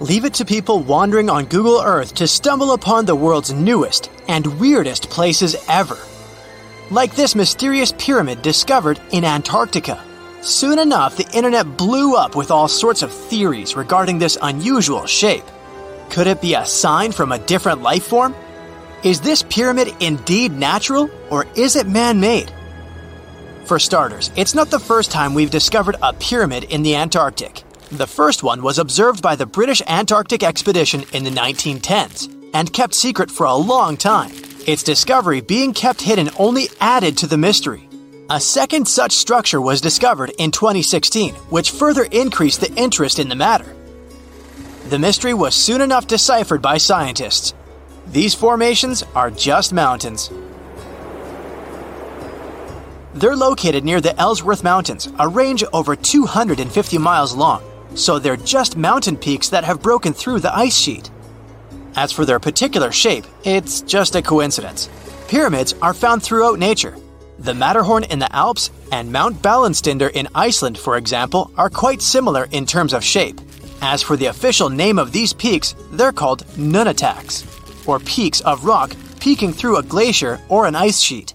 Leave it to people wandering on Google Earth to stumble upon the world's newest and weirdest places ever. Like this mysterious pyramid discovered in Antarctica. Soon enough, the internet blew up with all sorts of theories regarding this unusual shape. Could it be a sign from a different life form? Is this pyramid indeed natural, or is it man made? For starters, it's not the first time we've discovered a pyramid in the Antarctic. The first one was observed by the British Antarctic Expedition in the 1910s and kept secret for a long time. Its discovery being kept hidden only added to the mystery. A second such structure was discovered in 2016, which further increased the interest in the matter. The mystery was soon enough deciphered by scientists. These formations are just mountains. They're located near the Ellsworth Mountains, a range over 250 miles long so they're just mountain peaks that have broken through the ice sheet. As for their particular shape, it's just a coincidence. Pyramids are found throughout nature. The Matterhorn in the Alps and Mount Búlandstindur in Iceland, for example, are quite similar in terms of shape. As for the official name of these peaks, they're called nunataks, or peaks of rock peeking through a glacier or an ice sheet.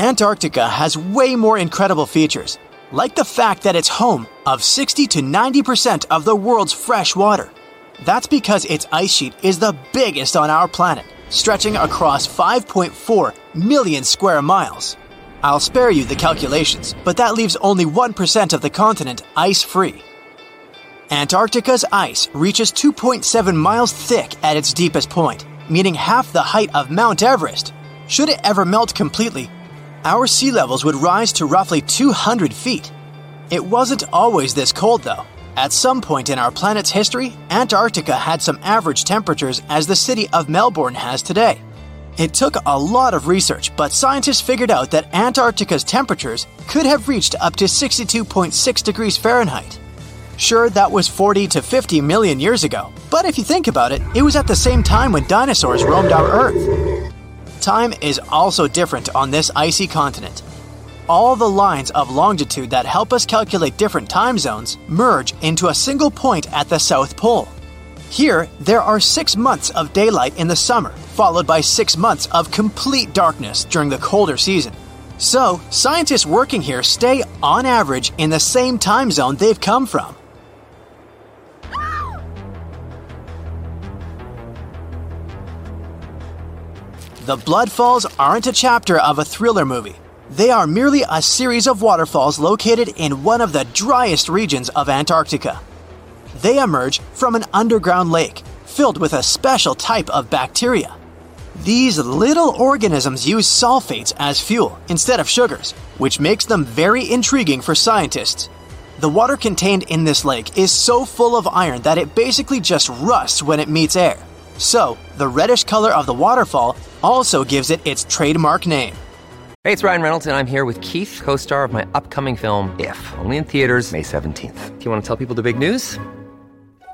Antarctica has way more incredible features, like the fact that it's home of 60 to 90% of the world's fresh water. That's because its ice sheet is the biggest on our planet, stretching across 5.4 million square miles. I'll spare you the calculations, but that leaves only 1% of the continent ice free. Antarctica's ice reaches 2.7 miles thick at its deepest point, meaning half the height of Mount Everest. Should it ever melt completely, our sea levels would rise to roughly 200 feet. It wasn't always this cold, though. At some point in our planet's history, Antarctica had some average temperatures as the city of Melbourne has today. It took a lot of research, but scientists figured out that Antarctica's temperatures could have reached up to 62.6 degrees Fahrenheit. Sure, that was 40 to 50 million years ago, but if you think about it, it was at the same time when dinosaurs roamed our Earth. Time is also different on this icy continent. All the lines of longitude that help us calculate different time zones merge into a single point at the South Pole. Here, there are six months of daylight in the summer, followed by six months of complete darkness during the colder season. So, scientists working here stay, on average, in the same time zone they've come from. The Blood Falls aren't a chapter of a thriller movie. They are merely a series of waterfalls located in one of the driest regions of Antarctica. They emerge from an underground lake filled with a special type of bacteria. These little organisms use sulfates as fuel instead of sugars, which makes them very intriguing for scientists. The water contained in this lake is so full of iron that it basically just rusts when it meets air. So, the reddish color of the waterfall also gives it its trademark name. Hey, it's Ryan Reynolds, and I'm here with Keith, co star of my upcoming film, If, only in theaters, May 17th. Do you want to tell people the big news?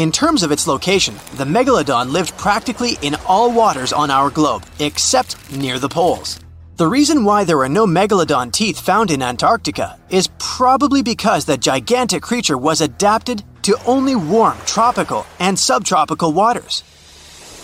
In terms of its location, the megalodon lived practically in all waters on our globe, except near the poles. The reason why there are no megalodon teeth found in Antarctica is probably because the gigantic creature was adapted to only warm tropical and subtropical waters.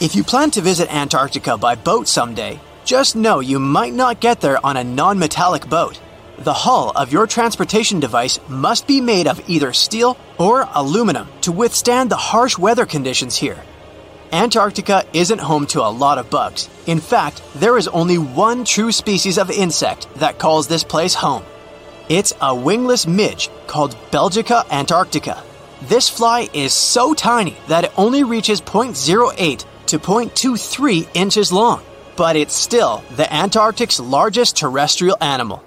If you plan to visit Antarctica by boat someday, just know you might not get there on a non metallic boat. The hull of your transportation device must be made of either steel or aluminum to withstand the harsh weather conditions here. Antarctica isn't home to a lot of bugs. In fact, there is only one true species of insect that calls this place home. It's a wingless midge called Belgica antarctica. This fly is so tiny that it only reaches 0.08 to 0.23 inches long, but it's still the Antarctic's largest terrestrial animal.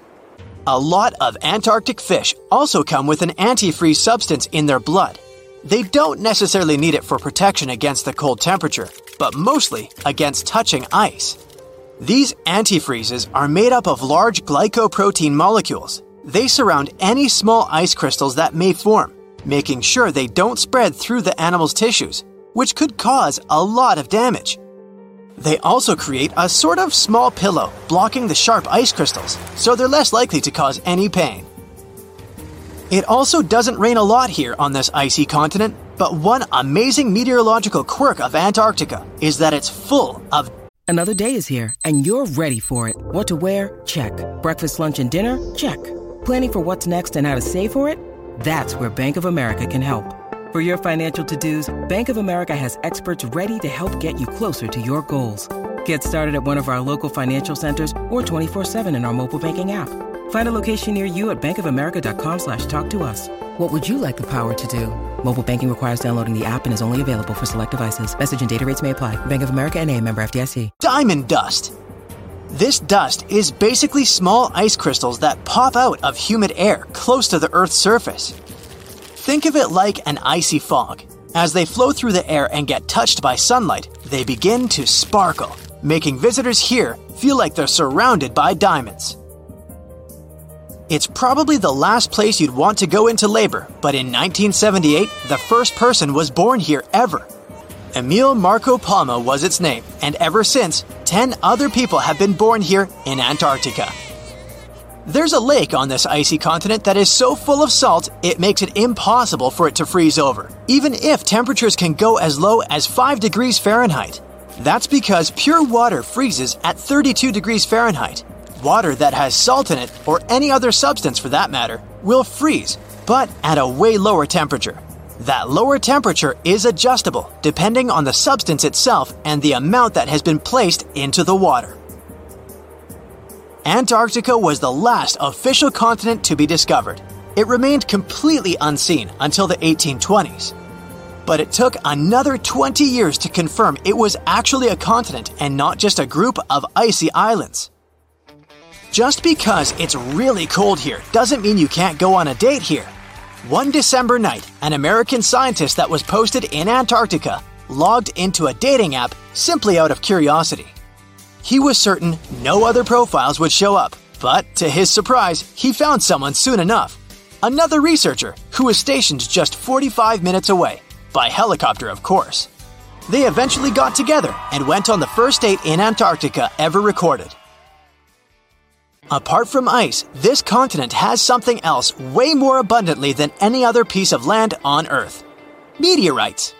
A lot of Antarctic fish also come with an antifreeze substance in their blood. They don't necessarily need it for protection against the cold temperature, but mostly against touching ice. These antifreezes are made up of large glycoprotein molecules. They surround any small ice crystals that may form, making sure they don't spread through the animal's tissues, which could cause a lot of damage. They also create a sort of small pillow blocking the sharp ice crystals, so they're less likely to cause any pain. It also doesn't rain a lot here on this icy continent, but one amazing meteorological quirk of Antarctica is that it's full of. Another day is here, and you're ready for it. What to wear? Check. Breakfast, lunch, and dinner? Check. Planning for what's next and how to save for it? That's where Bank of America can help. For your financial to dos, Bank of America has experts ready to help get you closer to your goals. Get started at one of our local financial centers or 24 7 in our mobile banking app. Find a location near you at bankofamerica.com slash talk to us. What would you like the power to do? Mobile banking requires downloading the app and is only available for select devices. Message and data rates may apply. Bank of America and a member FDIC. Diamond dust. This dust is basically small ice crystals that pop out of humid air close to the Earth's surface. Think of it like an icy fog. As they flow through the air and get touched by sunlight, they begin to sparkle, making visitors here feel like they're surrounded by diamonds. It's probably the last place you'd want to go into labor, but in 1978, the first person was born here ever. Emil Marco Palma was its name, and ever since, 10 other people have been born here in Antarctica. There's a lake on this icy continent that is so full of salt, it makes it impossible for it to freeze over, even if temperatures can go as low as 5 degrees Fahrenheit. That's because pure water freezes at 32 degrees Fahrenheit. Water that has salt in it, or any other substance for that matter, will freeze, but at a way lower temperature. That lower temperature is adjustable depending on the substance itself and the amount that has been placed into the water. Antarctica was the last official continent to be discovered. It remained completely unseen until the 1820s. But it took another 20 years to confirm it was actually a continent and not just a group of icy islands. Just because it's really cold here doesn't mean you can't go on a date here. One December night, an American scientist that was posted in Antarctica logged into a dating app simply out of curiosity. He was certain no other profiles would show up, but to his surprise, he found someone soon enough. Another researcher who was stationed just 45 minutes away, by helicopter, of course. They eventually got together and went on the first date in Antarctica ever recorded. Apart from ice, this continent has something else way more abundantly than any other piece of land on Earth meteorites.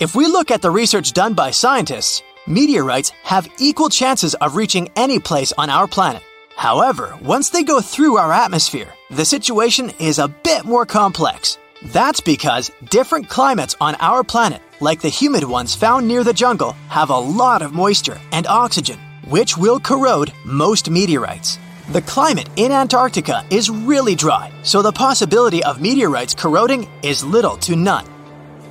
If we look at the research done by scientists, Meteorites have equal chances of reaching any place on our planet. However, once they go through our atmosphere, the situation is a bit more complex. That's because different climates on our planet, like the humid ones found near the jungle, have a lot of moisture and oxygen, which will corrode most meteorites. The climate in Antarctica is really dry, so the possibility of meteorites corroding is little to none.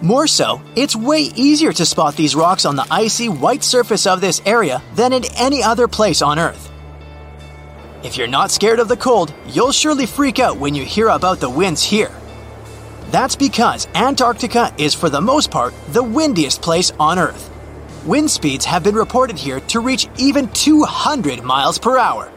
More so, it's way easier to spot these rocks on the icy white surface of this area than in any other place on Earth. If you're not scared of the cold, you'll surely freak out when you hear about the winds here. That's because Antarctica is, for the most part, the windiest place on Earth. Wind speeds have been reported here to reach even 200 miles per hour.